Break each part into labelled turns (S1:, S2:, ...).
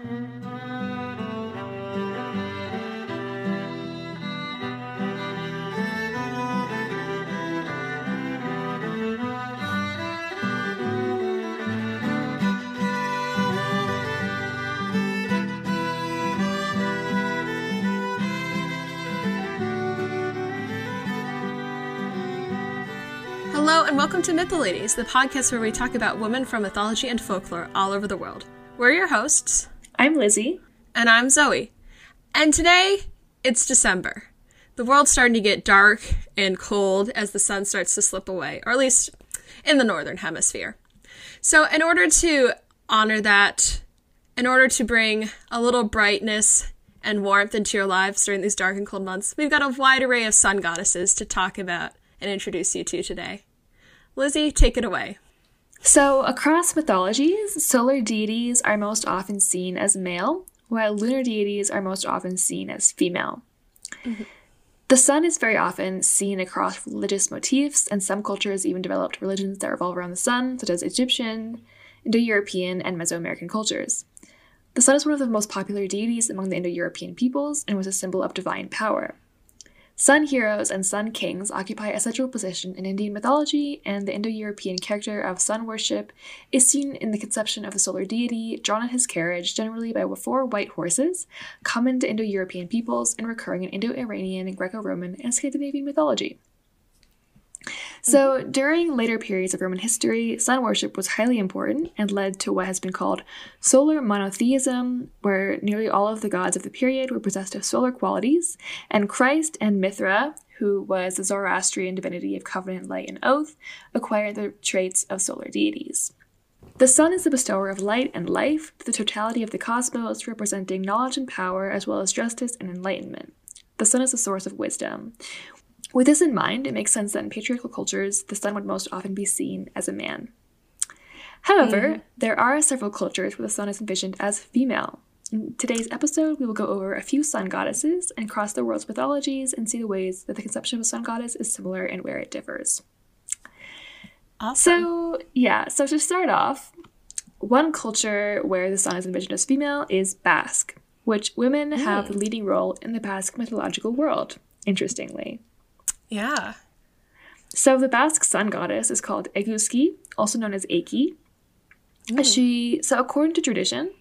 S1: Hello and welcome to Mytholadies, the podcast where we talk about women from mythology and folklore all over the world. We're your hosts,
S2: I'm Lizzie.
S1: and I'm Zoe. And today, it's December. The world's starting to get dark and cold as the sun starts to slip away, or at least in the northern hemisphere. So, in order to honor that, in order to bring a little brightness and warmth into your lives during these dark and cold months, we've got a wide array of sun goddesses to talk about and introduce you to today. Lizzie, take it away.
S2: So, across mythologies, solar deities are most often seen as male, while lunar deities are most often seen as female. Mm-hmm. The sun is very often seen across religious motifs, and some cultures even developed religions that revolve around the sun, such as Egyptian, Indo European, and Mesoamerican cultures. The sun is one of the most popular deities among the Indo European peoples and was a symbol of divine power. Sun heroes and sun kings occupy a central position in Indian mythology, and the Indo European character of sun worship is seen in the conception of the solar deity drawn in his carriage, generally by four white horses, common to Indo European peoples and recurring in Indo Iranian, Greco Roman, and Scandinavian mythology. So, mm-hmm. during later periods of Roman history, sun worship was highly important and led to what has been called solar monotheism, where nearly all of the gods of the period were possessed of solar qualities, and Christ and Mithra, who was the Zoroastrian divinity of covenant, light, and oath, acquired the traits of solar deities. The sun is the bestower of light and life to the totality of the cosmos, representing knowledge and power, as well as justice and enlightenment. The sun is the source of wisdom. With this in mind, it makes sense that in patriarchal cultures, the sun would most often be seen as a man. However, mm-hmm. there are several cultures where the sun is envisioned as female. In today's episode, we will go over a few sun goddesses and cross the world's mythologies and see the ways that the conception of a sun goddess is similar and where it differs.
S1: Awesome.
S2: So, yeah, so to start off, one culture where the sun is envisioned as female is Basque, which women have the mm. leading role in the Basque mythological world, interestingly.
S1: Yeah.
S2: So the Basque sun goddess is called Eguzki, also known as Eki. She so according to tradition,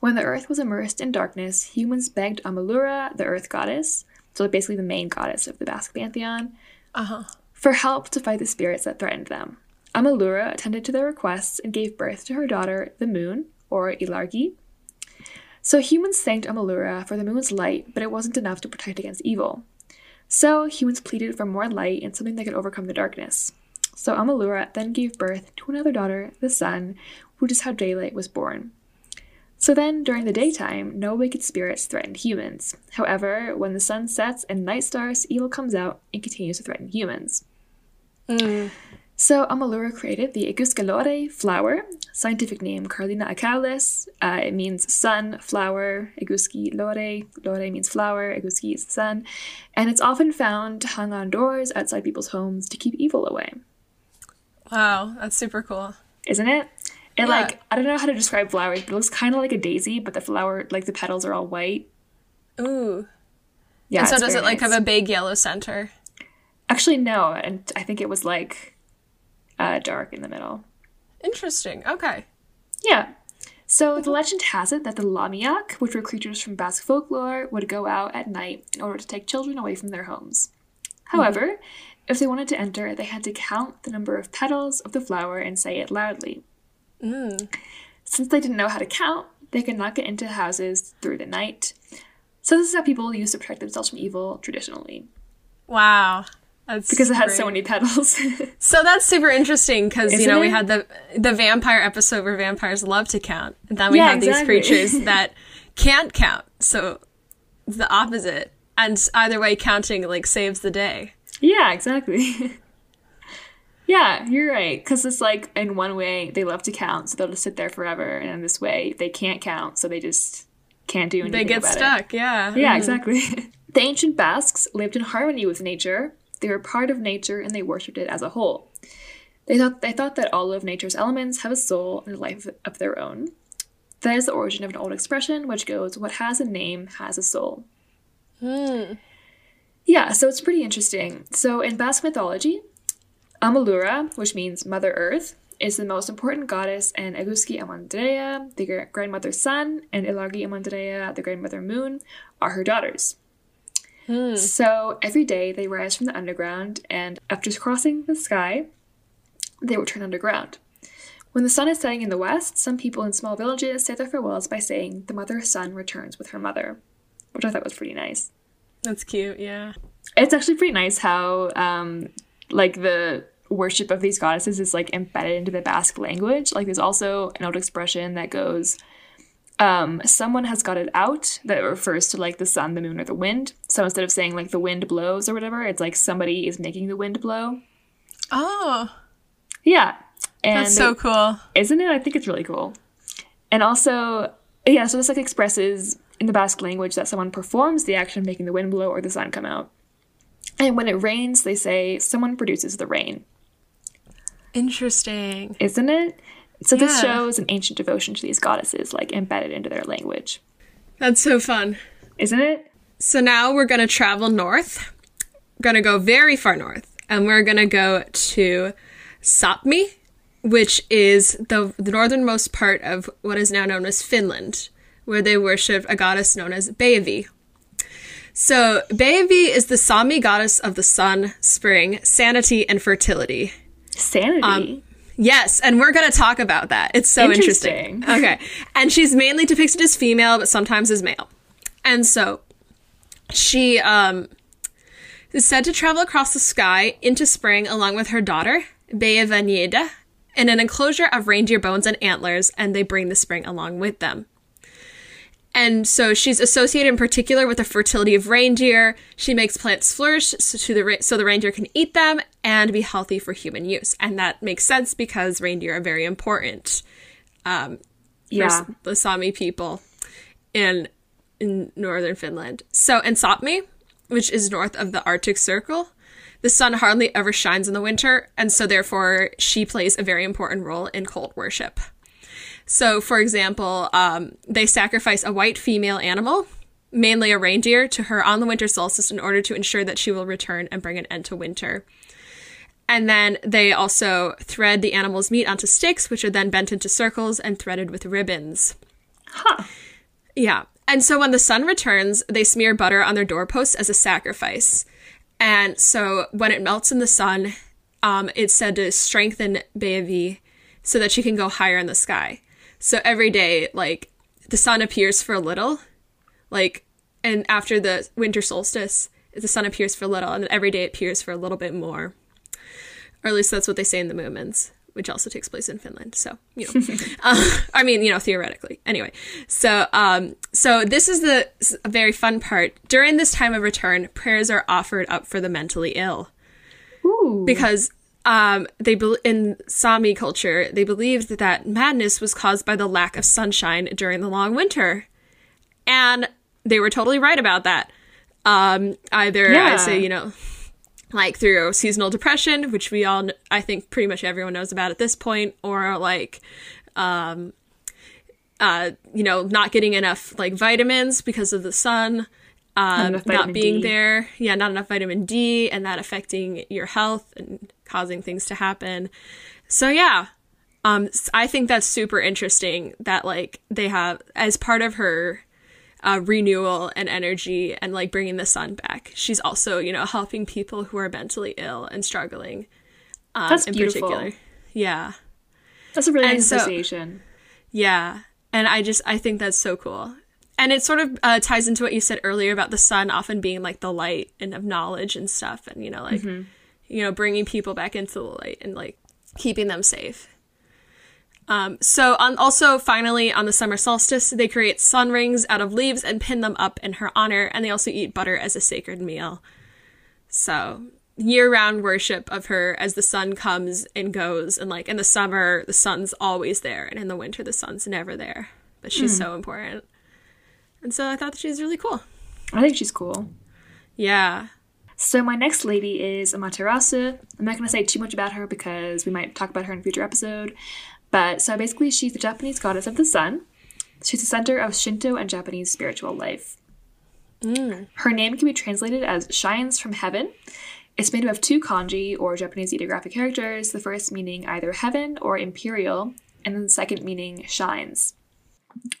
S2: when the earth was immersed in darkness, humans begged Amalura, the earth goddess, so basically the main goddess of the Basque pantheon,
S1: Uh huh.
S2: for help to fight the spirits that threatened them. Amalura attended to their requests and gave birth to her daughter, the moon, or Ilargi. So humans thanked Amalura for the moon's light, but it wasn't enough to protect against evil. So humans pleaded for more light and something that could overcome the darkness. So Amalura then gave birth to another daughter, the sun, which is how daylight was born. So then, during the daytime, no wicked spirits threatened humans. However, when the sun sets and night stars, evil comes out and continues to threaten humans. Mm. So Amalura created the Eguskalore flower, scientific name Carlina acaulis. Uh, it means sun, flower. Eguzki lore, lore means flower. Eguzki is the sun, and it's often found hung on doors outside people's homes to keep evil away.
S1: Wow, that's super cool.
S2: Isn't it? It
S1: Yeah.
S2: like I don't know how to describe flowers, but it looks kind of like a daisy, but the flower like the petals are all white.
S1: Ooh.
S2: Yeah.
S1: and so does it like
S2: nice.
S1: have a big yellow center?
S2: Actually, no, and I think it was like uh, dark in the middle.
S1: Interesting. Okay.
S2: Yeah. So the legend has it that the Lamiak, which were creatures from Basque folklore, would go out at night in order to take children away from their homes. However, if they wanted to enter, they had to count the number of petals of the flower and say it loudly. Since they didn't know how to count, they could not get into houses through the night. So this is how people used to protect themselves from evil traditionally,
S1: Wow. That's
S2: because it has so many petals.
S1: So that's super interesting because you know we had the the vampire episode where vampires love to count, and then we
S2: Yeah,
S1: have these creatures that can't count. So it's the opposite, and either way, counting like saves the day.
S2: Yeah, exactly. yeah, you're right. Because it's like, in one way, they love to count, so they'll just sit there forever. And in this way, they can't count, so they just can't do anything
S1: They get
S2: about it.
S1: stuck. Yeah.
S2: Yeah, mm-hmm. exactly. the ancient Basques lived in harmony with nature. They were part of nature and they worshipped it as a whole. They thought they thought that all of nature's elements have a soul and a life of their own. That is the origin of an old expression which goes, What has a name has a soul. Hmm. Yeah, so it's pretty interesting. So in Basque mythology, Amalura, which means Mother Earth, is the most important goddess, and Eguzki Amandrea, the grandmother sun, and Ilargi Amandrea, the grandmother moon, are her daughters. So every day they rise from the underground, and after crossing the sky, they return underground. When the sun is setting in the west, some people in small villages say their farewells by saying, The mother sun returns with her mother, which I thought was pretty nice.
S1: That's cute, yeah.
S2: It's actually pretty nice how, um, like, the worship of these goddesses is, like, embedded into the Basque language. Like, there's also an old expression that goes, um, someone has got it out that refers to, like, the sun, the moon, or the wind. So instead of saying, like, the wind blows or whatever, it's like somebody is making the wind blow.
S1: Oh,
S2: Yeah. And
S1: that's so cool.
S2: isn't it? I think it's really cool. And also, yeah, so this like expresses in the Basque language that someone performs the action of making the wind blow or the sun come out. And when it rains, they say someone produces the rain,
S1: Interesting.
S2: isn't it? So this shows an ancient devotion to these goddesses, like embedded into their language,
S1: That's so fun.
S2: isn't it?
S1: So now we're going to travel north. Going to go very far north, and we're going to go to Sapmi, which is the, the northernmost part of what is now known as Finland, where they worship a goddess known as Beivi. So, Beivi is the Sami goddess of the sun, spring, sanity, and fertility.
S2: Sanity.
S1: Um, Yes, and we're going to talk about that. It's so interesting.
S2: Interesting.
S1: Okay. And she's mainly depicted as female, but sometimes as male. And so she um, is said to travel across the sky into spring along with her daughter, Beavaneda, in an enclosure of reindeer bones and antlers, and they bring the spring along with them. And so she's associated in particular with the fertility of reindeer. She makes plants flourish so, to the, so the reindeer can eat them and be healthy for human use. And that makes sense because reindeer are very important um, for
S2: yeah.
S1: s- the Sami people in in northern Finland. So in Sapmi, which is north of the Arctic Circle, the sun hardly ever shines in the winter, and so therefore she plays a very important role in cult worship. So, for example, um, they sacrifice a white female animal, mainly a reindeer, to her on the winter solstice in order to ensure that she will return and bring an end to winter. And then they also thread the animal's meat onto sticks, which are then bent into circles and threaded with ribbons.
S2: Huh.
S1: Yeah. And so when the sun returns, they smear butter on their doorposts as a sacrifice. And so when it melts in the sun, um, it's said to strengthen Beavi so that she can go higher in the sky. So every day, like, the sun appears for a little, like, and after the winter solstice, the sun appears for a little, and then every day it appears for a little bit more. Or at least that's what they say in the Moomins, which also takes place in Finland. So, you know, uh, I mean, you know, theoretically. Anyway, so, um, so this is the very fun part. During this time of return, prayers are offered up for the mentally ill
S2: Ooh.
S1: because um, they bel in Sami culture they believed that, that madness was caused by the lack of sunshine during the long winter, and they were totally right about that. Um, either I
S2: Yeah.
S1: say you know, like through seasonal depression, which we all I think pretty much everyone knows about at this point, or like. Um, uh, you know, not getting enough like vitamins because of the sun, um,
S2: enough
S1: not being
S2: D.
S1: there, yeah, not enough vitamin D, and that affecting your health and causing things to happen. So yeah, um, I think that's super interesting that like they have as part of her uh, renewal and energy and like bringing the sun back. She's also you know helping people who are mentally ill and struggling. Um,
S2: That's
S1: in
S2: beautiful.
S1: particular. Yeah.
S2: That's a really nice
S1: so-
S2: association.
S1: Yeah. And I just, I think that's so cool. And it sort of uh, ties into what you said earlier about the sun often being like the light and of knowledge and stuff. And, you know, like, you know, bringing people back into the light and like keeping them safe. Um, so on also finally on the summer solstice, they create sun rings out of leaves and pin them up in her honor. And they also eat butter as a sacred meal. So year round worship of her as the sun comes and goes. And like in the summer, the sun's always there. And in the winter, the sun's never there. But she's so important. And so I thought that she was really cool.
S2: I think she's cool.
S1: Yeah.
S2: So my next lady is Amaterasu. I'm not going to say too much about her because we might talk about her in a future episode. But so basically, she's the Japanese goddess of the sun, She's the center of Shinto and Japanese spiritual life. Mm. Her name can be translated as shines from heaven. It's made up of two kanji or Japanese ideographic characters, the first meaning either heaven or imperial, and then the second meaning shines.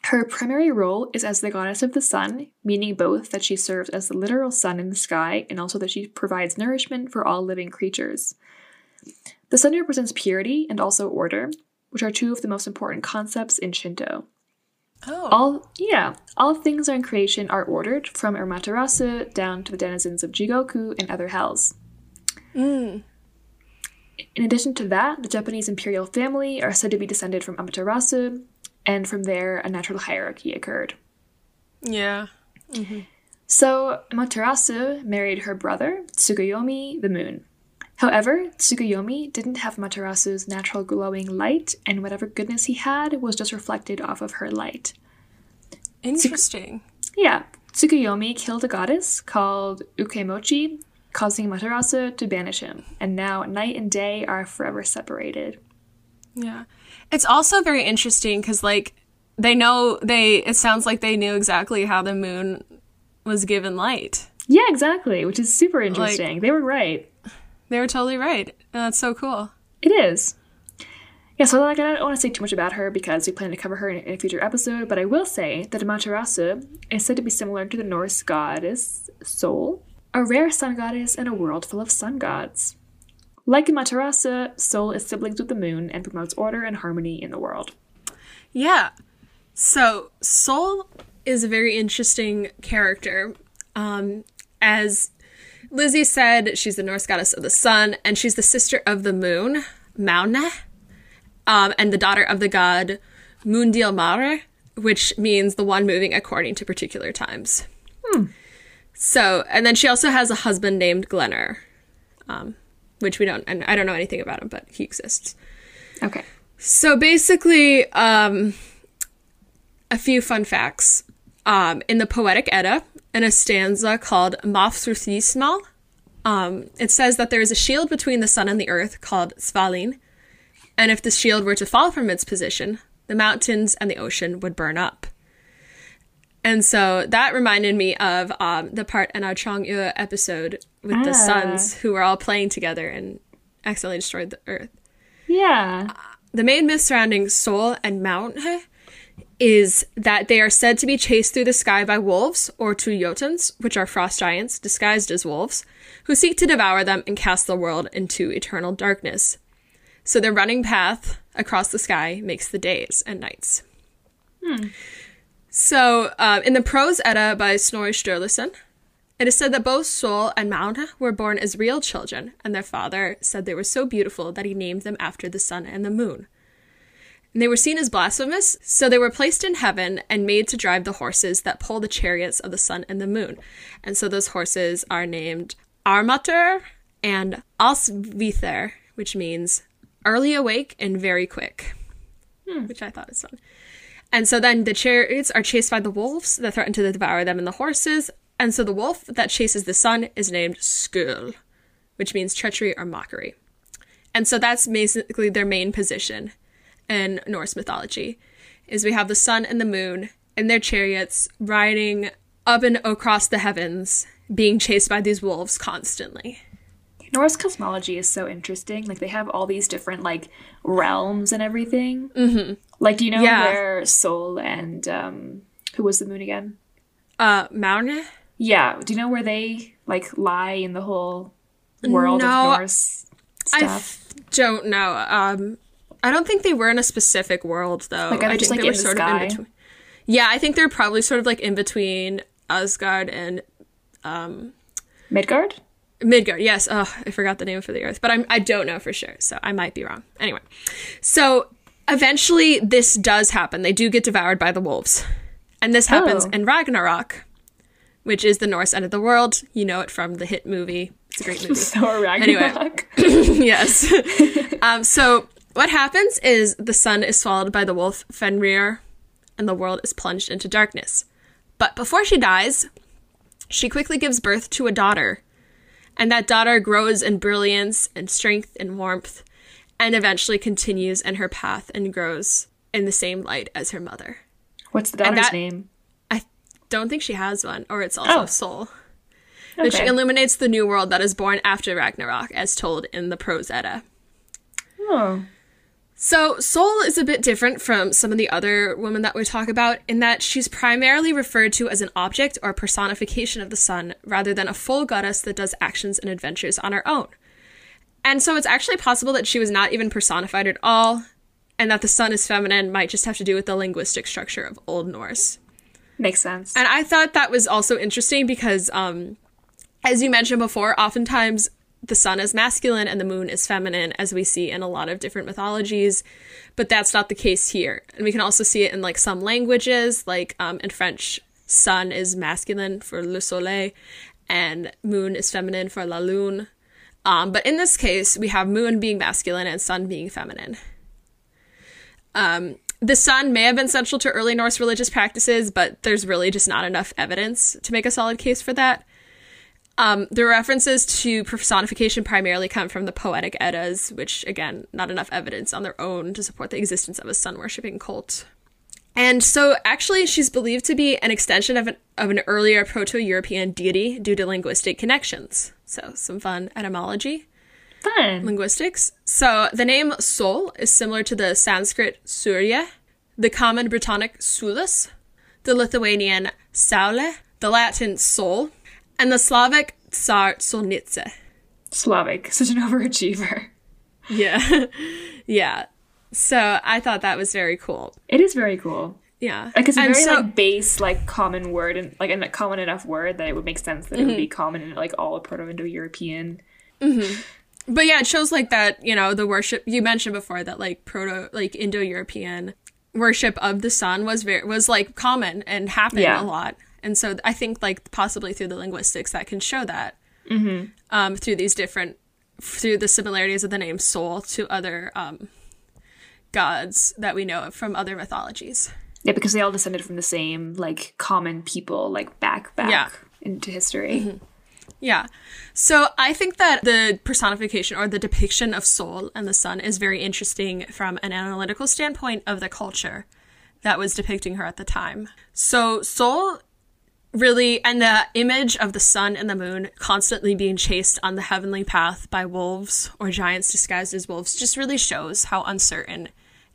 S2: Her primary role is as the goddess of the sun, meaning both that she serves as the literal sun in the sky and also that she provides nourishment for all living creatures. The sun represents purity and also order, which are two of the most important concepts in Shinto.
S1: Oh.
S2: All yeah, all things in creation are ordered from Amaterasu down to the denizens of Jigoku and other hells.
S1: Mm.
S2: In addition to that, the Japanese imperial family are said to be descended from Amaterasu, and from there a natural hierarchy occurred.
S1: Yeah. Mm-hmm.
S2: So Amaterasu married her brother, Tsukuyomi the moon. However, Tsukuyomi didn't have Amaterasu's natural glowing light, and whatever goodness he had was just reflected off of her light.
S1: Interesting.
S2: Yeah, Tsukuyomi killed a goddess called Ukemochi, causing Amaterasu to banish him, and now night and day are forever separated.
S1: Yeah. It's also very interesting because, like, they know, they, it sounds like they knew exactly how the moon was given light.
S2: Yeah, exactly, which is super interesting. they were right.
S1: They were totally right. That's so cool.
S2: It is. Yeah, so like I don't want to say too much about her because we plan to cover her in, in a future episode, but I will say that Amaterasu is said to be similar to the Norse goddess Sol, a rare sun goddess in a world full of sun gods. Like Amaterasu, Sol is siblings with the moon and promotes order and harmony in the world.
S1: Yeah. So Sol is a very interesting character. Um, as Lizzie said, she's the Norse goddess of the sun, and she's the sister of the moon, Maune, um, and the daughter of the god Mundilmare, which means the one moving according to particular times. So, and then she also has a husband named Glenner, um, which we don't, and I don't know anything about him, but he exists.
S2: Okay.
S1: So basically, um, a few fun facts. Um, in the Poetic Edda, in a stanza called Mafsurthismal, um, it says that there is a shield between the sun and the earth called Svalin, and if the shield were to fall from its position, the mountains and the ocean would burn up. And so that reminded me of um, the part in our Chang'e episode with the
S2: Ah.
S1: sons who were all playing together and accidentally destroyed the earth
S2: Yeah.
S1: the main myth surrounding Sol and Mount is that they are said to be chased through the sky by wolves or two Jotuns, which are frost giants disguised as wolves, who seek to devour them and cast the world into eternal darkness. So their running path across the sky makes the days and nights. Hmm. So, uh, in the Prose Edda by Snorri Sturluson, it is said that both Sol and Maune were born as real children, and their father said they were so beautiful that he named them after the sun and the moon. And they were seen as blasphemous, so they were placed in heaven and made to drive the horses that pull the chariots of the sun and the moon. And so those horses are named Armatur and Alsvither, which means early awake and very quick, hmm. which I thought was fun. And so then the chariots are chased by the wolves that threaten to devour them and the horses. And so the wolf that chases the sun is named Skul, which means treachery or mockery. And so that's basically their main position in Norse mythology is we have the sun and the moon in their chariots riding up and across the heavens being chased by these wolves constantly.
S2: Norse cosmology is so interesting. Like they have all these different like realms and everything. Mm-hmm. Like, do you know
S1: Yeah.
S2: where Sol and um, who was the moon again?
S1: Uh Maune?
S2: Yeah. Do you know where they like lie in the whole world
S1: No,
S2: of Norse
S1: I
S2: stuff?
S1: f- don't know. Um I don't think they were in a specific world though.
S2: Like,
S1: I
S2: just,
S1: think
S2: like,
S1: they were
S2: the
S1: sort of in between. Yeah, I think they're probably sort of like in between Asgard and
S2: Midgard?
S1: Midgard, yes. Oh, I forgot the name for the Earth, but I'm, I don't know for sure, so I might be wrong. Anyway, so eventually this does happen. They do get devoured by the wolves. And this happens
S2: Oh.
S1: in Ragnarok, which is the Norse end of the world. You know it from the hit movie. It's a great movie.
S2: Thor Ragnarok.
S1: yes. um, so what happens is the sun is swallowed by the wolf Fenrir, and the world is plunged into darkness. But before she dies, she quickly gives birth to a daughter, and that daughter grows in brilliance and strength and warmth, and eventually continues in her path and grows in the same light as her mother.
S2: What's the daughter's
S1: that-
S2: name?
S1: Don't think she has one, or it's also
S2: Oh.
S1: Sol. But she illuminates the new world that is born after Ragnarok, as told in the Prose Edda.
S2: Oh.
S1: So, Sol is a bit different from some of the other women that we talk about in that she's primarily referred to as an object or personification of the sun rather than a full goddess that does actions and adventures on her own. And so, it's actually possible that she was not even personified at all, and that the sun is feminine might just have to do with the linguistic structure of Old Norse.
S2: Makes sense.
S1: And I thought that was also interesting because, um, as you mentioned before, oftentimes the sun is masculine and the moon is feminine, as we see in a lot of different mythologies. But that's not the case here. And we can also see it in like some languages, like um, in French, sun is masculine for le soleil, and moon is feminine for la lune. Um, but in this case, we have moon being masculine and sun being feminine. Um, the sun may have been central to early Norse religious practices, but there's really just not enough evidence to make a solid case for that. Um, the references to personification primarily come from the poetic Eddas, which, again, not enough evidence on their own to support the existence of a sun worshipping cult. And so, actually, she's believed to be an extension of an, of an earlier Proto European deity due to linguistic connections. So, some fun etymology
S2: Fun.
S1: linguistics. So the name Sol is similar to the Sanskrit Surya, the common Brittonic Sulis, the Lithuanian Saule, the Latin Sol, and the Slavic Tsar Solnitze.
S2: Slavic. Such an overachiever.
S1: Yeah. yeah. So I thought that was very cool.
S2: It is very cool.
S1: Yeah.
S2: Like it's a very
S1: so-
S2: like base, like common word and like a common enough word that it would make sense that it would be mm-hmm. common in like all Proto-Indo-European. Mm-hmm.
S1: But yeah, it shows like that, you know, the worship you mentioned before that like proto like Indo-European worship of the sun was very was like common and happened
S2: Yeah.
S1: a lot. And so I think like possibly through the linguistics that can show that um, through these different through the similarities of the name Sol to other um, gods that we know of from other mythologies.
S2: Yeah, because they all descended from the same like common people, like back back
S1: Yeah.
S2: into history.
S1: Yeah. So I think that the personification or the depiction of Sol and the sun is very interesting from an analytical standpoint of the culture that was depicting her at the time. So Sol really and the image of the sun and the moon constantly being chased on the heavenly path by wolves or giants disguised as wolves just really shows how uncertain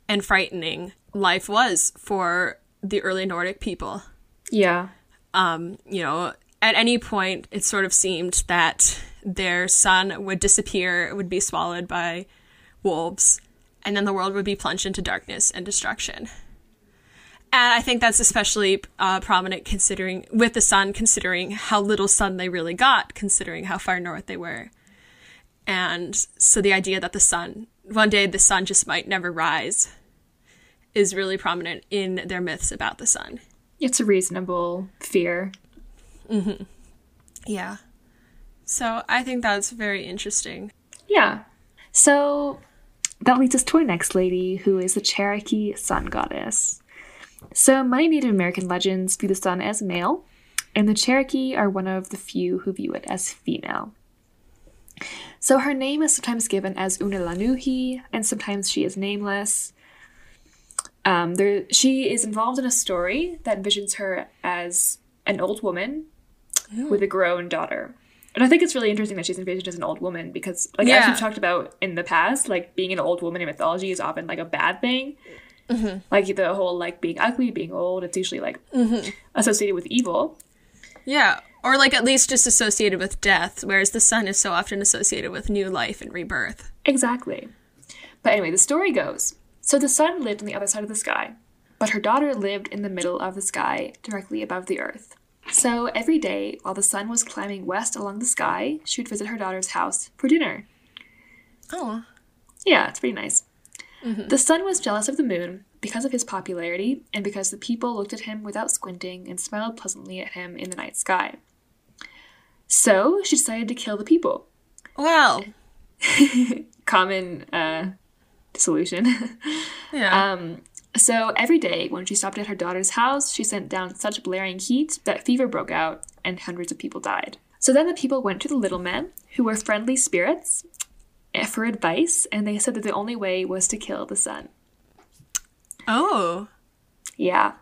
S1: and frightening life was for the early Nordic people
S2: Yeah.
S1: um, you know, at any point, it sort of seemed that their sun would disappear, would be swallowed by wolves, and then the world would be plunged into darkness and destruction. And I think that's especially uh, prominent considering with the sun, considering how little sun they really got, considering how far north they were. And so the idea that the sun, one day the sun just might never rise, is really prominent in their myths about the sun.
S2: It's a reasonable fear.
S1: Yeah. So I think that's very interesting.
S2: Yeah. So that leads us to our next lady, who is the Cherokee sun goddess. So many Native American legends view the sun as male, and the Cherokee are one of the few who view it as female. So her name is sometimes given as Unalanuhi, and sometimes she is nameless. Um, there, she is involved in a story that envisions her as an old woman with a grown daughter. And I think it's really interesting that she's envisioned as an old woman because, like, as
S1: Yeah.
S2: we've talked about in the past, like being an old woman in mythology is often like a bad thing. Mm-hmm. Like the whole like being ugly, being old, it's usually like mm-hmm. associated with evil.
S1: Yeah. Or like at least just associated with death, whereas the sun is so often associated with new life and rebirth.
S2: Exactly. But anyway, the story goes so the sun lived on the other side of the sky, but her daughter lived in the middle of the sky, directly above the earth. So every day, while the sun was climbing west along the sky, she would visit her daughter's house for dinner.
S1: Oh.
S2: Yeah, it's pretty nice. The sun was jealous of the moon because of his popularity and because the people looked at him without squinting and smiled pleasantly at him in the night sky. So she decided to kill the people.
S1: Well.
S2: Common uh, solution.
S1: Yeah.
S2: Um, so every day, when she stopped at her daughter's house, she sent down such blaring heat that fever broke out and hundreds of people died. So then the people went to the little men, who were friendly spirits, eh, for advice, and they said that the only way was to kill the sun.
S1: oh.
S2: Yeah.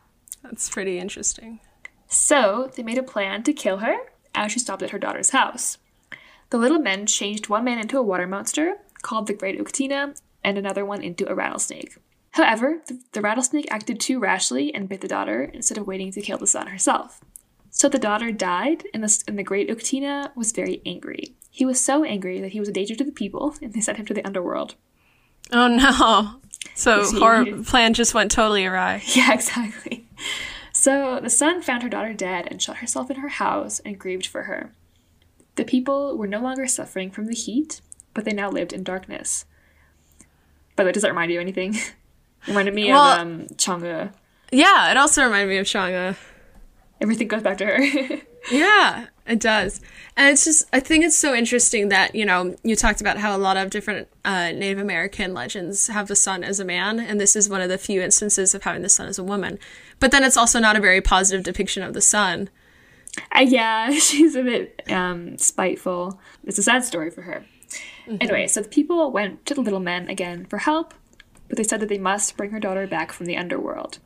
S1: That's pretty interesting.
S2: So they made a plan to kill her as she stopped at her daughter's house. The little men changed one man into a water monster called the Great Uktena and another one into a rattlesnake. However, the, the rattlesnake acted too rashly and bit the daughter instead of waiting to kill the sun herself. So the daughter died, and the, and the Great Uktena was very angry. He was so angry that he was a danger to the people, and they sent him to the underworld.
S1: Oh no. So
S2: he-
S1: plan just went totally awry.
S2: Yeah, exactly. So the sun found her daughter dead and shut herself in her house and grieved for her. The people were no longer suffering from the heat, but they now lived in darkness. By the way, does that remind you of anything? Reminded me
S1: Well-
S2: of um, Chang'e.
S1: Yeah, it also reminded me of Chang'e.
S2: Everything goes back to her.
S1: Yeah, it does. And it's just, I think it's so interesting that, you know, you talked about how a lot of different uh, Native American legends have the sun as a man, and this is one of the few instances of having the sun as a woman. But then it's also not a very positive depiction of the sun.
S2: Uh, yeah, she's a bit um, spiteful. It's a sad story for her. Anyway, so the people went to the little men again for help, but they said that they must bring her daughter back from the underworld.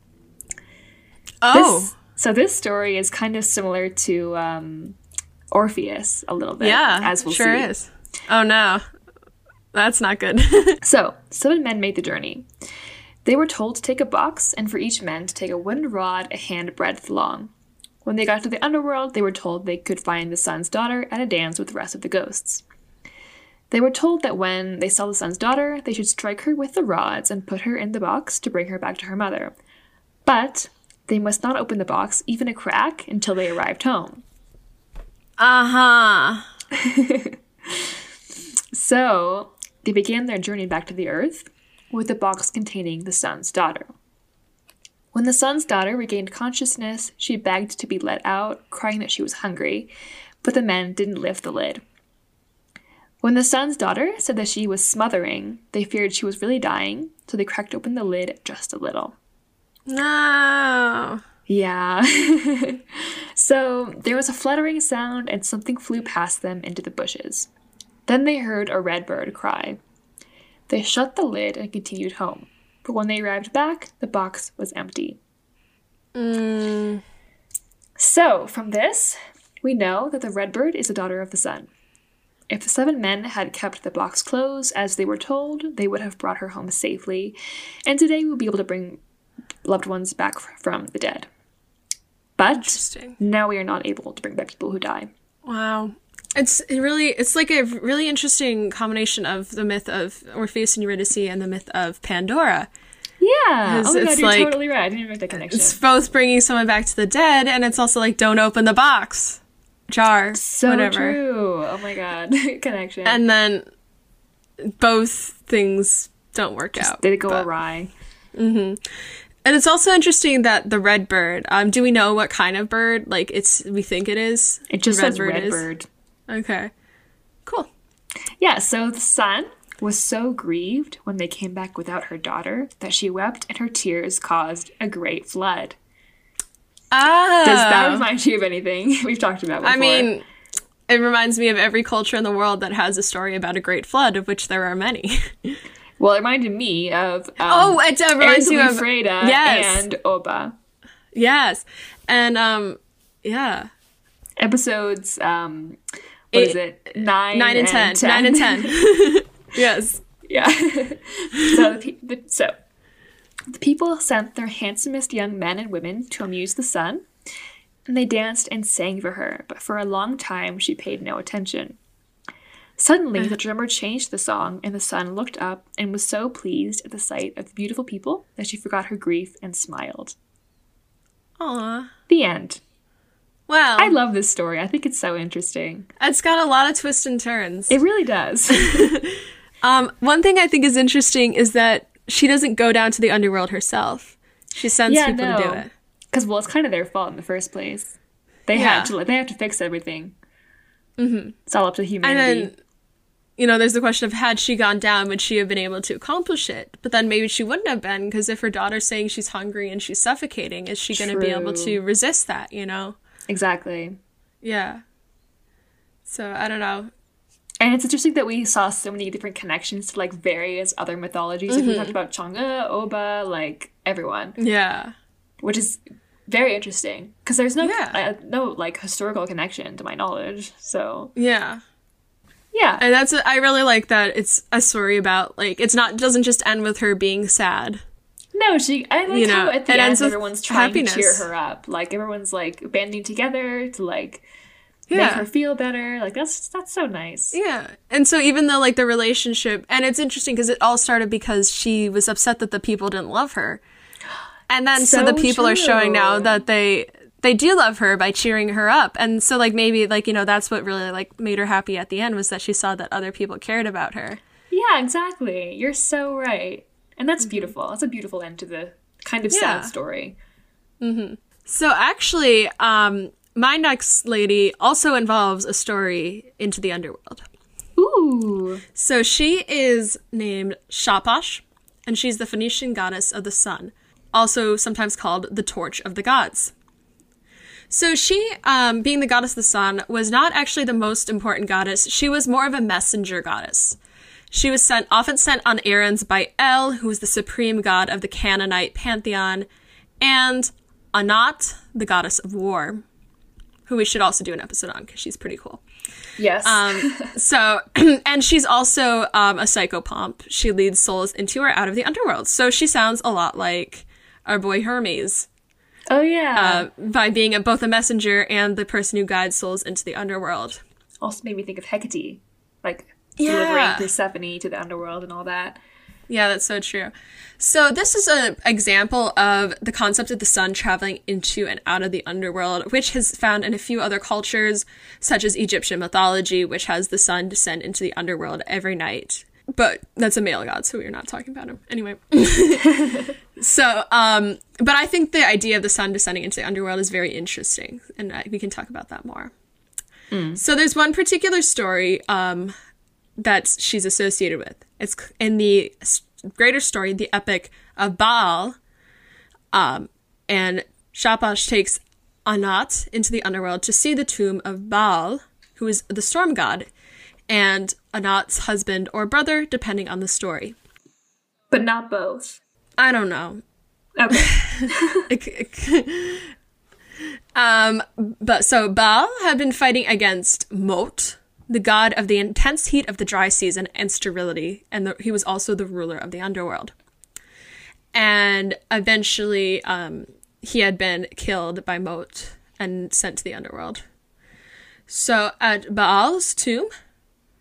S1: Oh,
S2: This- so this story is kind of similar to um, Orpheus a little bit,
S1: yeah,
S2: as we'll
S1: sure
S2: see.
S1: is. Oh no, that's not good.
S2: So seven men made the journey. They were told to take a box, and for each man to take a wooden rod a hand breadth long. When they got to the underworld, they were told they could find the sun's daughter at a dance with the rest of the ghosts. They were told that when they saw the sun's daughter, they should strike her with the rods and put her in the box to bring her back to her mother. But they must not open the box, even a crack, until they arrived home.
S1: uh huh.
S2: So they began their journey back to the earth with the box containing the sun's daughter. When the sun's daughter regained consciousness, she begged to be let out, crying that she was hungry, but the men didn't lift the lid. When the sun's daughter said that she was smothering, they feared she was really dying, so they cracked open the lid just a little.
S1: No.
S2: Yeah. so there was a fluttering sound, and something flew past them into the bushes. Then they heard a red bird cry. They shut the lid and continued home. But when they arrived back, the box was empty.
S1: Mm,
S2: So, from this, we know that the red bird is the daughter of the sun. If the seven men had kept the box closed as they were told, they would have brought her home safely, and today we'll be able to bring loved ones back from the dead. But now we are not able to bring back people who die.
S1: Wow. It's really it's like a really interesting combination of the myth of Orpheus and Eurydice and the myth of Pandora.
S2: Yeah. Oh my god, you're
S1: like-
S2: totally right. I didn't even make that connection.
S1: It's both bringing someone back to the dead and it's also like don't open the box. Jar,
S2: so
S1: whatever.
S2: true. Oh my god. connection.
S1: And then both things don't work out.
S2: Did it go
S1: but-
S2: awry?
S1: And it's also interesting that the red bird. Um, do we know what kind of bird? Like it's we think it is.
S2: It just
S1: The
S2: says red
S1: is?
S2: bird.
S1: Okay. Cool.
S2: Yeah, so the sun was so grieved when they came back without her daughter that she wept and her tears caused a great flood.
S1: Ah.
S2: Does that remind you of anything we've talked about before?
S1: I mean, it reminds me of every culture in the world that has a story about a great flood, of which there are many.
S2: well, it reminded me of um,
S1: oh, it uh, reminds you of
S2: Freda
S1: yes,
S2: and Oba
S1: yes, and um, yeah,
S2: episodes. Um, what is
S1: Eight-
S2: it? Nine,
S1: nine and, ten. nine and ten. yes.
S2: Yeah. so, the, the, so the people sent their handsomest young men and women to amuse the sun, and they danced and sang for her. But for a long time, she paid no attention. Suddenly, the drummer changed the song, and the sun looked up and was so pleased at the sight of the beautiful people that she forgot her grief and smiled.
S1: Aw.
S2: The end.
S1: Wow.
S2: I love this story. I think it's so interesting.
S1: it's got a lot of twists and turns.
S2: It really does.
S1: Um, one thing I think is interesting is that she doesn't go down to the underworld herself. She sends
S2: Yeah,
S1: people to do it.
S2: Because well, it's kind of their fault in the first place. They
S1: Yeah.
S2: have to. They have to fix everything. Mm-hmm. It's all up to
S1: And
S2: humanity.
S1: then, you know, there's the question of had she gone down, would she have been able to accomplish it? But then maybe she wouldn't have been, because if her daughter's saying she's hungry and she's suffocating, is she going to be able to resist that, you know?
S2: exactly.
S1: Yeah. So I don't know.
S2: And it's interesting that we saw so many different connections to like various other mythologies. Like we
S1: Mm-hmm.
S2: talked about Chang'e, Oba, like everyone,
S1: Yeah.
S2: which is very interesting because there's no
S1: Yeah.
S2: uh, no like historical connection to my knowledge. So
S1: Yeah.
S2: yeah,
S1: And that's I really like that it's a story about like it's not doesn't just end with her being sad.
S2: no, she. I like
S1: You
S2: how
S1: know,
S2: at the
S1: it
S2: end
S1: ends with
S2: everyone's trying to cheer her up. Like everyone's like banding together to like
S1: Yeah.
S2: make her feel better. Like that's that's so nice.
S1: Yeah. And so even though like the relationship and it's interesting because it all started because she was upset that the people didn't love her. And then so,
S2: So
S1: the people are showing now that they they do love her by cheering her up. And so like maybe like you know that's what really like made her happy at the end was that she saw that other people cared about her.
S2: Yeah, exactly. You're so right, and that's beautiful. That's a beautiful end to the kind of
S1: Mm-hmm. Yeah.
S2: sad story.
S1: So actually um my next lady also involves a story into the underworld.
S2: Ooh,
S1: So she is named Shapash, and she's the Phoenician goddess of the sun, also sometimes called the torch of the gods. So she, um, being the goddess of the sun, was not actually the most important goddess. She was more of a messenger goddess. She was sent, often sent on errands by El, who was the supreme god of the Canaanite pantheon, and Anat, the goddess of war, who we should also do an episode on because she's pretty cool.
S2: yes.
S1: Um, so, and she's also um, a psychopomp. She leads souls into or out of the underworld. So she sounds a lot like our boy Hermes
S2: oh yeah.
S1: uh, by being a, both a messenger and the person who guides souls into the underworld.
S2: also made me think of Hecate, like
S1: Yeah.
S2: delivering Persephone to the underworld and all that.
S1: Yeah, that's so true. So this is an example of the concept of the sun traveling into and out of the underworld, which is found in a few other cultures, such as Egyptian mythology, which has the sun descend into the underworld every night. But that's a male god, so we're not talking about him. Anyway. so, um, but I think the idea of the sun descending into the underworld is very interesting, and I, we can talk about that more. So there's one particular story um, that she's associated with. It's in the greater story, the epic of Baal. Um, and Shapash takes Anat into the underworld to see the tomb of Baal, who is the storm god, and Anat's husband or brother, depending on the story.
S2: But not both.
S1: I don't know.
S2: Okay.
S1: It c- it- um, but so Baal had been fighting against Mot, the god of the intense heat of the dry season and sterility, and the, he was also the ruler of the underworld. And eventually, um, he had been killed by Mot and sent to the underworld. So at Baal's tomb,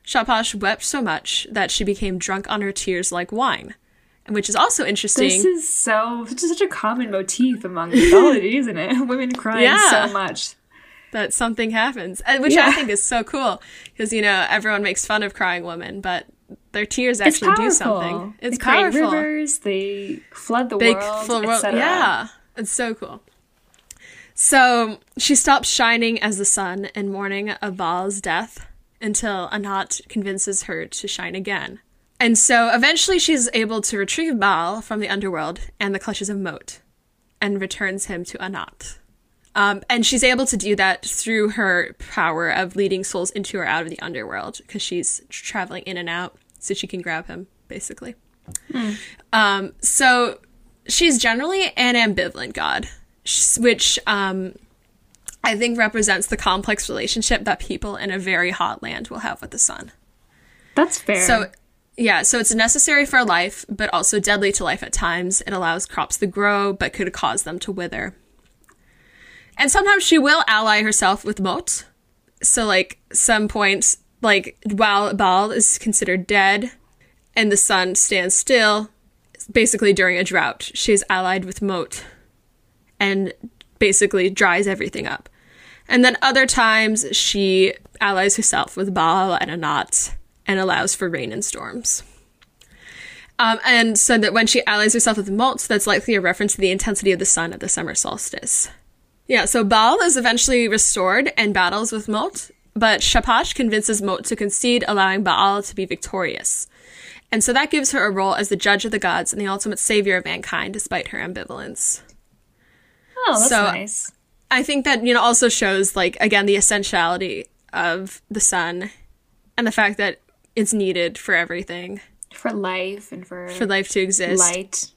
S1: Shapash wept so much that she became drunk on her tears like wine, which is also interesting.
S2: this is so such, such a common motif among mythology, isn't it? Women crying
S1: Yeah.
S2: so much.
S1: That something happens, and which I think is so cool because you know everyone makes fun of crying women, but their tears actually do something. It's
S2: they create
S1: powerful.
S2: rivers. They flood the
S1: Big
S2: world.
S1: full world. Yeah, it's so cool. So she stops shining as the sun in mourning of Baal's death until Anat convinces her to shine again. And so eventually she's able to retrieve Baal from the underworld and the clutches of Mot and returns him to Anat. Um, and she's able to do that through her power of leading souls into or out of the underworld because she's traveling in and out so she can grab him, basically. Um, so she's generally an ambivalent god, which um, I think represents the complex relationship that people in a very hot land will have with the sun.
S2: That's fair.
S1: So, yeah, so it's necessary for life, but also deadly to life at times. It allows crops to grow, but could cause them to wither. And sometimes she will ally herself with Mot. So, like, some points, like, while Baal is considered dead and the sun stands still, basically during a drought, she's allied with Mot and basically dries everything up. And then other times she allies herself with Baal and Anat and allows for rain and storms. Um, and so that when she allies herself with Mot, that's likely a reference to the intensity of the sun at the summer solstice. Yeah, so Baal is eventually restored and battles with Mot, but Shapash convinces Mot to concede, allowing Baal to be victorious. And so that gives her a role as the judge of the gods and the ultimate savior of mankind, despite her ambivalence.
S2: oh, that's
S1: so-
S2: nice.
S1: I think that, you know, also shows, like, again, the essentiality of the sun and the fact that it's needed for everything,
S2: For life and for,
S1: for life to exist.
S2: light.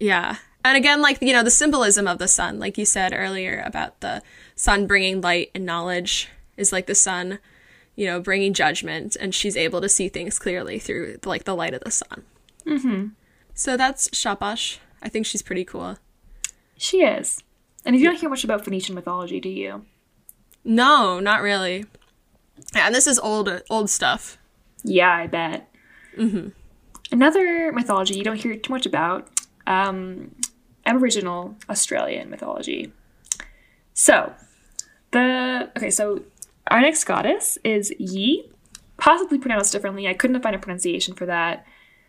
S1: Yeah. And again, like, you know, the symbolism of the sun, like you said earlier about the sun bringing light and knowledge is like the sun, you know, bringing judgment, and she's able to see things clearly through like the light of the sun. Mm-hmm. So that's Shapash. I think she's pretty cool.
S2: She is. And if you don't hear much about Phoenician mythology, do you?
S1: No, not really. Yeah, and this is old, old stuff.
S2: Yeah, I bet. Mm-hmm. Another mythology you don't hear too much about um, Aboriginal Australian mythology. So, the okay, so our next goddess is Yhi, possibly pronounced differently. I couldn't find a pronunciation for that,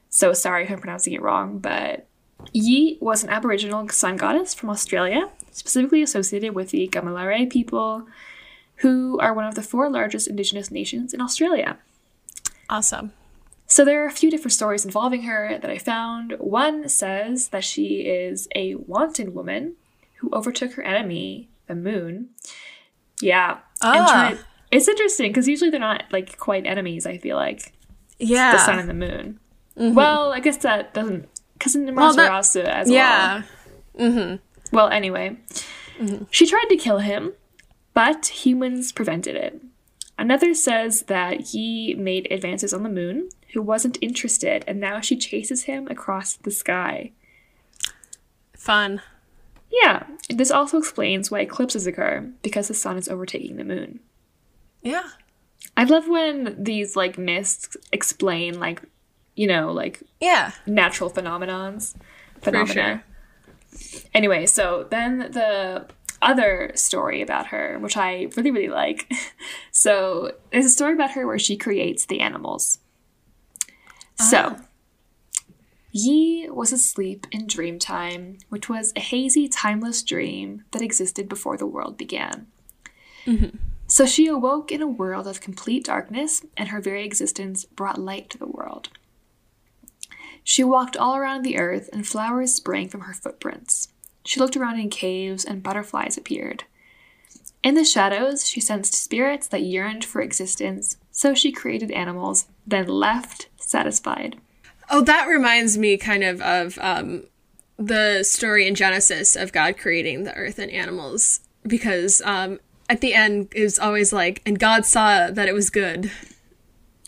S2: so sorry if I'm pronouncing it wrong. But Yhi was an Aboriginal sun goddess from Australia, specifically associated with the Gamilaroi people, who are one of the four largest Indigenous nations in Australia.
S1: Awesome.
S2: So there are a few different stories involving her that I found. One says that she is a wanton woman who overtook her enemy, the moon. Yeah.
S1: Ah.
S2: tried- it's interesting because usually they're not like quite enemies, I feel like.
S1: Yeah.
S2: The sun and the moon. Mm-hmm. Well, I guess that doesn't. Because in Mars
S1: that-
S2: Rasa as well.
S1: yeah.
S2: Well, mm-hmm. anyway, mm-hmm. she tried to kill him, but humans prevented it. Another says that he made advances on the moon, who wasn't interested, and now she chases him across the sky.
S1: Fun.
S2: Yeah, this also explains why eclipses occur, because the sun is overtaking the moon.
S1: Yeah.
S2: I love when these like myths explain like, you know, like
S1: Yeah.
S2: natural phenomenons.
S1: For
S2: Phenomena.
S1: sure.
S2: Anyway, so then the other story about her, which I really, really like. So there's a story about her where she creates the animals. So ah. Yhi was asleep in dream time, which was a hazy, timeless dream that existed before the world began. Mm-hmm. So she awoke in a world of complete darkness, and her very existence brought light to the world. She walked all around the earth, and flowers sprang from her footprints. She looked around in caves, and butterflies appeared. In the shadows, she sensed spirits that yearned for existence, so she created animals, then left satisfied.
S1: Oh, that reminds me kind of of um, the story in Genesis of God creating the earth and animals because um, at the end it was always like, and God saw that it was good.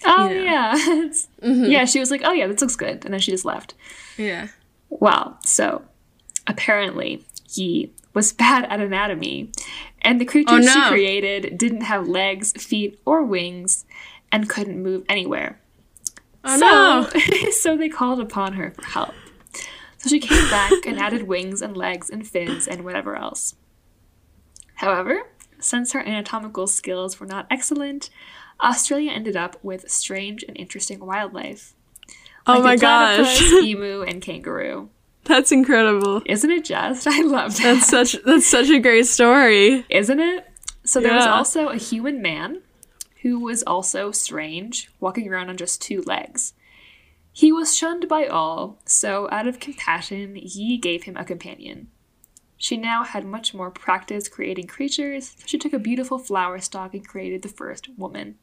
S2: Oh,
S1: You know.
S2: yeah. It's- Yeah, she was like, oh, yeah, this looks good. And then she just left.
S1: Yeah.
S2: Wow. So apparently, he was bad at anatomy, and the creatures
S1: Oh, no.
S2: she created didn't have legs, feet, or wings, and couldn't move anywhere.
S1: Oh
S2: so,
S1: no.
S2: so they called upon her for help. So she came back and added wings and legs and fins and whatever else. However, since her anatomical skills were not excellent, Australia ended up with strange and interesting wildlife.
S1: Oh my
S2: the
S1: gosh.
S2: platypus, emu, and kangaroo.
S1: That's incredible.
S2: Isn't it just? I love that.
S1: That's such that's such a great story.
S2: Isn't it? So there was also a human man who was also strange, walking around on just two legs. He was shunned by all, so out of compassion, Yhi gave him a companion. She now had much more practice creating creatures, so she took a beautiful flower stalk and created the first woman.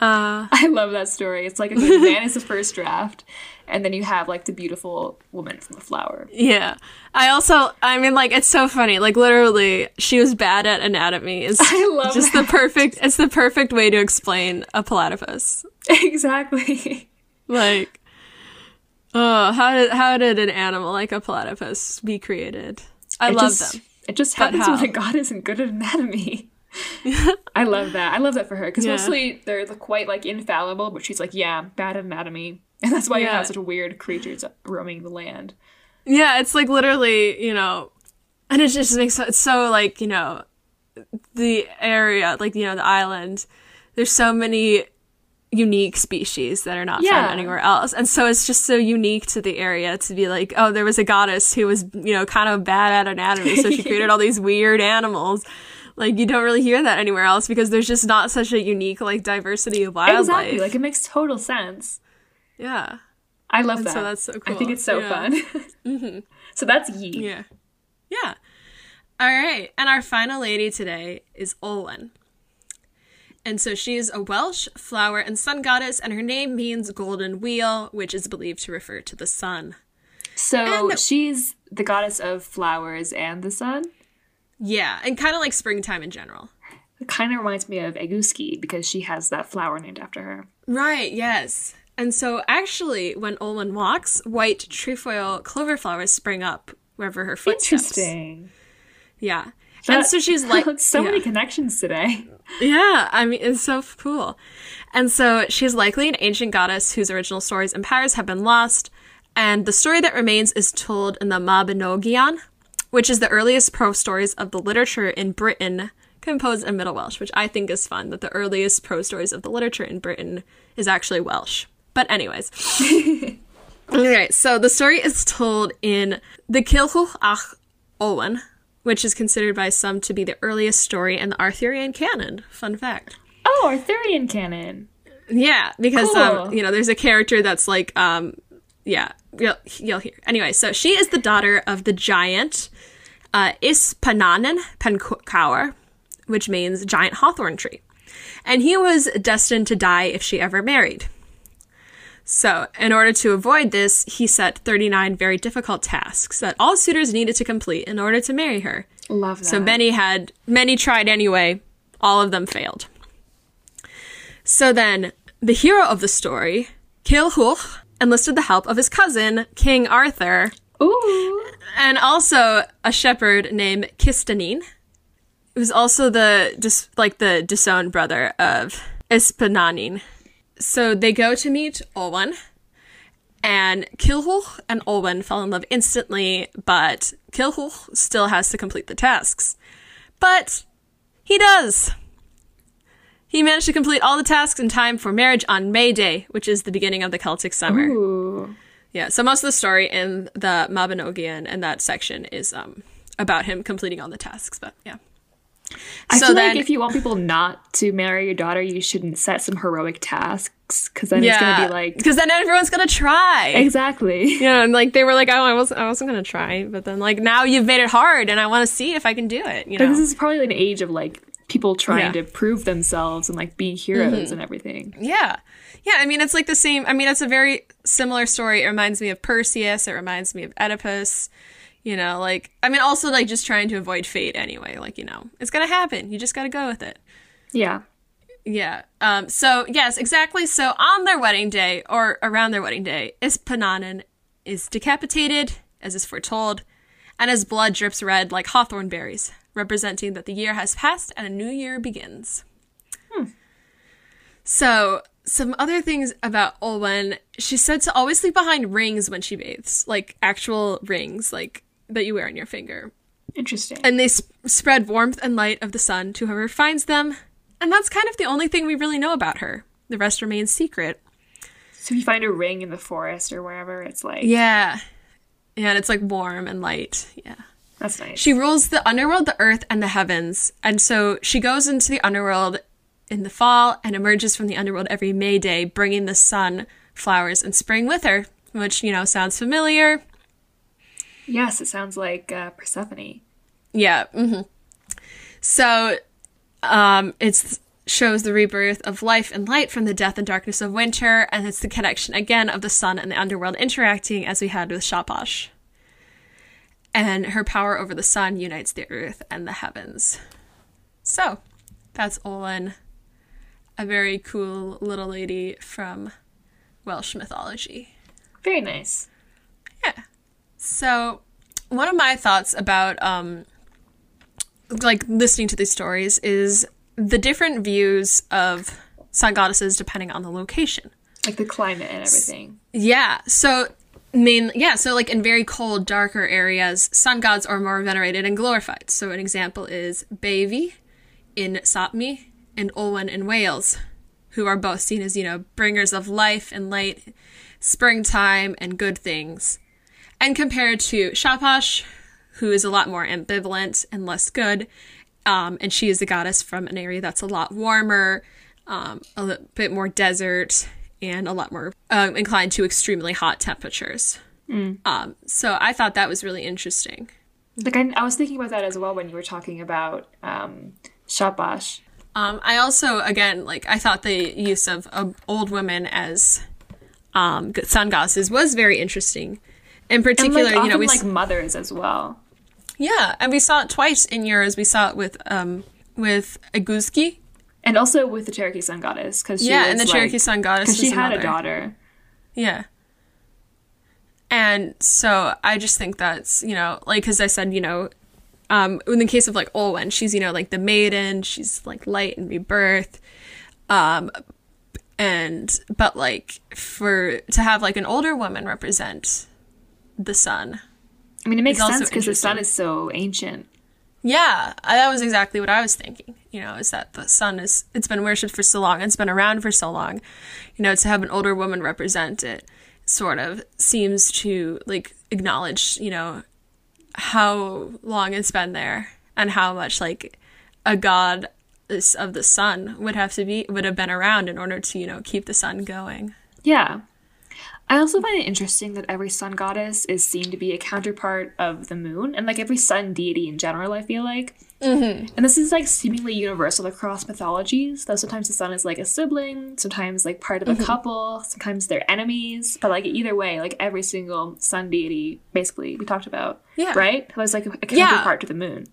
S1: Uh
S2: I love that story. It's like okay, the man is the first draft, and then you have like the beautiful woman from the flower.
S1: yeah. I also I mean like it's so funny. Like literally she was bad at anatomy. It's
S2: I love
S1: just
S2: that.
S1: the perfect it's the perfect way to explain a platypus.
S2: exactly.
S1: Like Oh, how did how did an animal like a platypus be created? I
S2: It
S1: love
S2: just,
S1: them.
S2: It just happens when a god isn't good at anatomy. I love that. I love that for her because
S1: Yeah.
S2: mostly they're the- quite like infallible, but she's like, yeah, bad at anatomy, and that's why you have such weird creatures roaming the land.
S1: Yeah, it's like literally, you know, and it just makes it's so like, you know, the area, like, you know, the island, there's so many unique species that are not
S2: Yeah.
S1: found anywhere else. And so it's just so unique to the area to be like, oh, there was a goddess who was, you know, kind of bad at anatomy, so she created all these weird animals. Like you don't really hear that anywhere else because there's just not such a unique like diversity of wildlife.
S2: Exactly. Like it makes total sense.
S1: yeah.
S2: I love
S1: And
S2: that.
S1: so that's so cool.
S2: I think it's so
S1: Yeah.
S2: fun. mm-hmm. So that's Yhi.
S1: Yeah. Yeah. All right. And our final lady today is Olwen. And so she is a Welsh flower and sun goddess, and her name means golden wheel, which is believed to refer to the sun.
S2: So
S1: And-
S2: she's the goddess of flowers and the sun.
S1: Yeah, and kind of like springtime in general.
S2: It kind of reminds me of Eguzki because she has that flower named after her.
S1: Right, yes. And so actually, when Olwen walks, white trefoil clover flowers spring up wherever her foot steps.
S2: Interesting.
S1: Yeah. and so she's like,
S2: so many connections today.
S1: Yeah, I mean, it's so cool. And so she's likely an ancient goddess whose original stories and powers have been lost. And the story that remains is told in the Mabinogion, which is the earliest prose stories of the literature in Britain composed in Middle Welsh, which I think is fun that the earliest prose stories of the literature in Britain is actually Welsh. But, anyways. okay, so the story is told in the Culhwch ach Olwen, which is considered by some to be the earliest story in the Arthurian canon. Fun fact.
S2: Oh, Arthurian canon.
S1: Yeah, because um, you know, there's a character that's like, um, yeah, you'll, you'll hear. Anyway, so she is the daughter of the giant uh, Ysbaddaden Pencawr, which means giant hawthorn tree, and he was destined to die if she ever married. So, in order to avoid this, he set 39 very difficult tasks that all suitors needed to complete in order to marry her.
S2: Love that.
S1: So many had many tried anyway. All of them failed. So then, the hero of the story, Culhwch, enlisted the help of his cousin, King Arthur,
S2: Ooh.
S1: and also a shepherd named Custennin, who's also the dis- like the disowned brother of Ysbaddaden. So they go to meet Olwen, and Culhwch and Olwen fall in love instantly, but Culhwch still has to complete the tasks. But he does. He managed to complete all the tasks in time for marriage on May Day, which is the beginning of the Celtic summer.
S2: Ooh.
S1: Yeah, so most of the story in the Mabinogion and that section is um about him completing all the tasks, but yeah.
S2: I
S1: So
S2: feel
S1: then-
S2: like if you want people not to marry your daughter, you shouldn't set some heroic tasks because then it's gonna be like
S1: because then everyone's gonna try.
S2: exactly.
S1: Yeah, and like they were like, oh, I wasn't, I wasn't gonna try, but then like now you've made it hard, and I want to see if I can do it. You
S2: But
S1: know?
S2: this is probably an age of like people trying
S1: Yeah. Mm-hmm.
S2: to prove themselves and like be heroes and everything.
S1: Yeah. Yeah, I mean, it's like the same. I mean, it's a very similar story. It reminds me of Perseus. It reminds me of Oedipus. You know, like, I mean, also, like, just trying to avoid fate anyway. Like, you know, it's going to happen. You just got to go with it.
S2: Yeah.
S1: Yeah. Um, so, yes, exactly. So, on their wedding day, or around their wedding day, Ysbaddaden is decapitated, as is foretold, and his blood drips red like hawthorn berries, representing that the year has passed and a new year begins. Hmm. So, some other things about Olwen. she said to always leave behind rings when she bathes, like actual rings, like that you wear on your finger.
S2: Interesting.
S1: And they sp- spread warmth and light of the sun to whoever finds them. And that's kind of the only thing we really know about her. The rest remains secret.
S2: so if you find a ring in the forest or wherever, it's like
S1: Yeah. Yeah, and it's like warm and light. Yeah.
S2: That's nice.
S1: She rules the underworld, the earth, and the heavens. And so she goes into the underworld in the fall and emerges from the underworld every May Day, bringing the sun, flowers, and spring with her, which, you know, sounds familiar.
S2: yes, it sounds like uh, Persephone.
S1: Yeah. hmm So, um, it's shows the rebirth of life and light from the death and darkness of winter, and it's the connection again of the sun and the underworld interacting as we had with Shapash. And her power over the sun unites the earth and the heavens. So, that's Olwen, a very cool little lady from Welsh mythology.
S2: Very nice.
S1: Yeah. So, one of my thoughts about um like listening to these stories is the different views of sun goddesses depending on the location.
S2: Like the climate and everything.
S1: Yeah. So main yeah, so like in very cold, darker areas, sun gods are more venerated and glorified. So an example is Bavi in Sapmi and Olwen in Wales, who are both seen as, you know, bringers of life and light, springtime and good things. And compared to Shapash, who is a lot more ambivalent and less good, um, and she is a goddess from an area that's a lot warmer, um, a bit more desert, and a lot more um, inclined to extremely hot temperatures. Um, so I thought that was really interesting.
S2: Like I, I was thinking about that as well when you were talking about um, Shapash.
S1: Um, I also, again, like I thought the use of, of old women as um, g- sun goddesses was very interesting, In particular,
S2: like,
S1: you know, we
S2: like
S1: s-
S2: mothers as well.
S1: yeah, and we saw it twice in yours. We saw it with um with Eguzki.
S2: And also with the Cherokee Sun Goddess, because
S1: Yeah, and the Cherokee Sun Goddess
S2: because she had a daughter.
S1: Yeah. And so I just think that's, you know, like, because I said, you know, um, in the case of like Olwen, she's, you know, like the maiden, she's like light and rebirth. Um, and, but like, for, to have like an older woman represent the sun.
S2: I mean, it makes sense because the sun is so ancient.
S1: Yeah, that was exactly what I was thinking. You know, is that the sun is it's been worshipped for so long, it's been around for so long. You know, to have an older woman represent it sort of seems to like acknowledge, you know, how long it's been there and how much like a god of the sun would have to be would have been around in order to, you know, keep the sun going.
S2: Yeah. I also find it interesting that every sun goddess is seen to be a counterpart of the moon, and like every sun deity in general, I feel like. Mm-hmm. And this is like seemingly universal across mythologies, though sometimes the sun is like a sibling, sometimes like part of a couple, sometimes they're enemies, but like either way, like every single sun deity, basically, we talked about.
S1: Yeah.
S2: Right? There's like a, a
S1: Yeah.
S2: counterpart to the moon.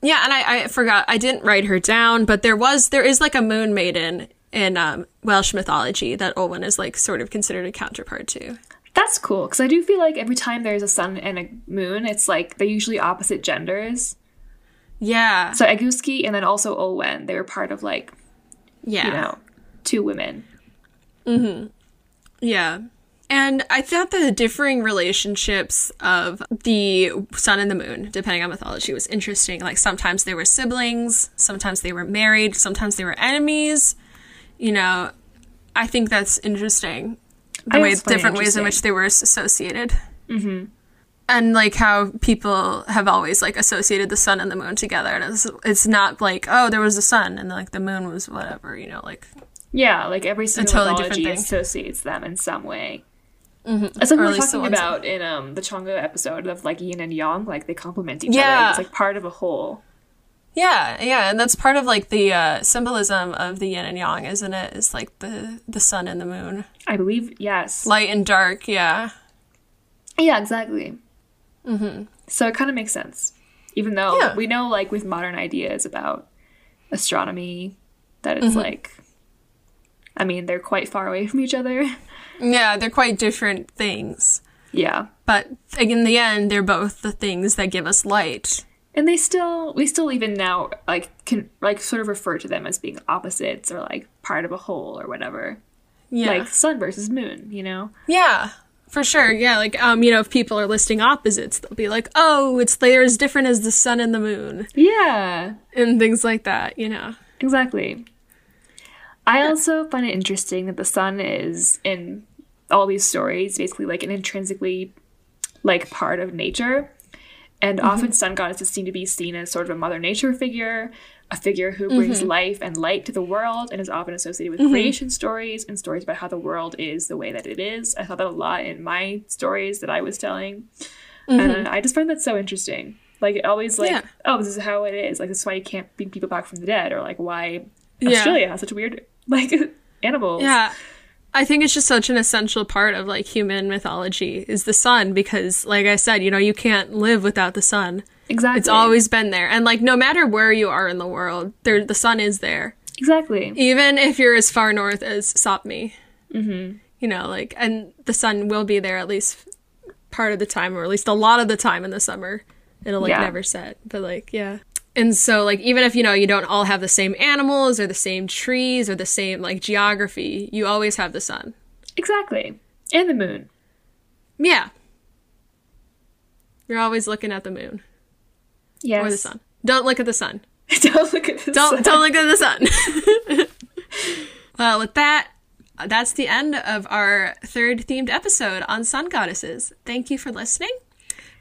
S1: Yeah, and I, I forgot I didn't write her down, but there was there is like a moon maiden in um, Welsh mythology that Olwen is like sort of considered a counterpart to.
S2: That's cool, because I do feel like every time there's a sun and a moon, it's like they're usually opposite genders.
S1: Yeah,
S2: So Eguzki and then also Olwen, they were part of like,
S1: yeah,
S2: you know, two women.
S1: Mhm Yeah. And I thought that the differing relationships of the sun and the moon, depending on mythology, was interesting. Like sometimes they were siblings, sometimes they were married, sometimes they were enemies. You know, I think that's interesting. The way different ways in which they were associated. Mm-hmm. And like how people have always like associated the sun and the moon together, and it's it's not like oh there was a sun and like the moon was whatever, you know, like
S2: Yeah, like every single
S1: totally different
S2: mythology associates them in some way. Mm-hmm. It's like
S1: Or
S2: we
S1: at
S2: were talking about in um the Chang'e episode of like yin and yang, like they complement each
S1: Yeah.
S2: other. It's like part of a whole.
S1: Yeah, yeah, and that's part of like the uh, symbolism of the yin and yang, isn't it? it? Is like the the sun and the moon,
S2: I believe, yes.
S1: light and dark. Yeah,
S2: yeah, exactly. Mm-hmm. So it kind of makes sense. Even though
S1: Yeah.
S2: we know, like, with modern ideas about astronomy, that
S1: Mm-hmm.
S2: it's like, I mean, they're quite far away from each other.
S1: yeah, they're quite different things,
S2: yeah.
S1: but in the end, they're both the things that give us light.
S2: And they still, we still even now, like, can, like, sort of refer to them as being opposites or, like, part of a whole or whatever.
S1: Yeah,
S2: Like, sun versus moon, you know?
S1: yeah, for sure. Yeah, like um, you know, if people are listing opposites, they'll be like, oh, it's they're as different as the sun and the moon,
S2: Yeah.
S1: and things like that. You know.
S2: Exactly. I also find it interesting that the sun is in all these stories basically like an intrinsically like part of nature. And mm-hmm. often sun goddesses seem to be seen as sort of a mother nature figure, a figure who brings mm-hmm. life and light to the world and is often associated with mm-hmm. creation stories and stories about how the world is the way that it is. I thought that a lot in my stories that I was telling. And I just find that so interesting. Like always like,
S1: Yeah.
S2: oh, this is how it is. Like this is why you can't bring people back from the dead, or like why
S1: Yeah.
S2: Australia has such weird like animals.
S1: Yeah. I think it's just such an essential part of like human mythology is the sun because like I said, you know, you can't live without the sun.
S2: Exactly.
S1: It's always been there. And like no matter where you are in the world, there the sun is there.
S2: exactly.
S1: Even if you're as far north as Sapmi. Mm-hmm. You know, like and the sun will be there at least part of the time or at least a lot of the time in the summer. It'll like
S2: Yeah.
S1: never set. But like, yeah. And so like even if you know you don't all have the same animals or the same trees or the same like geography, you always have the sun.
S2: Exactly. And the moon.
S1: Yeah. You're always looking at the moon
S2: Yes.
S1: or the sun. Don't look at the sun.
S2: don't look at the
S1: Don't
S2: sun.
S1: don't look at the sun. well, with that, that's the end of our third themed episode on sun goddesses. Thank you for listening.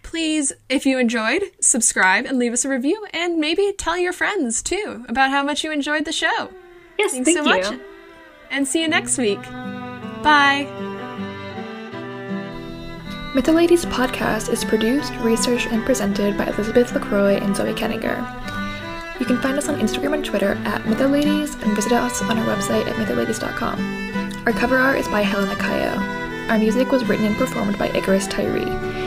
S1: Please, if you enjoyed, subscribe and leave us a review, and maybe tell your friends too about how much you enjoyed the show.
S2: Yes,
S1: Thanks
S2: thank
S1: so
S2: you.
S1: much, and see you next week. Bye.
S2: Mytholadies podcast is produced, researched, and presented by Elizabeth LaCroix and Zoe Kenninger. You can find us on Instagram and Twitter at Mytholadies and visit us on our website at mytholadies.com. Our cover art is by Helena Cayo. Our music was written and performed by Icarus Tyree.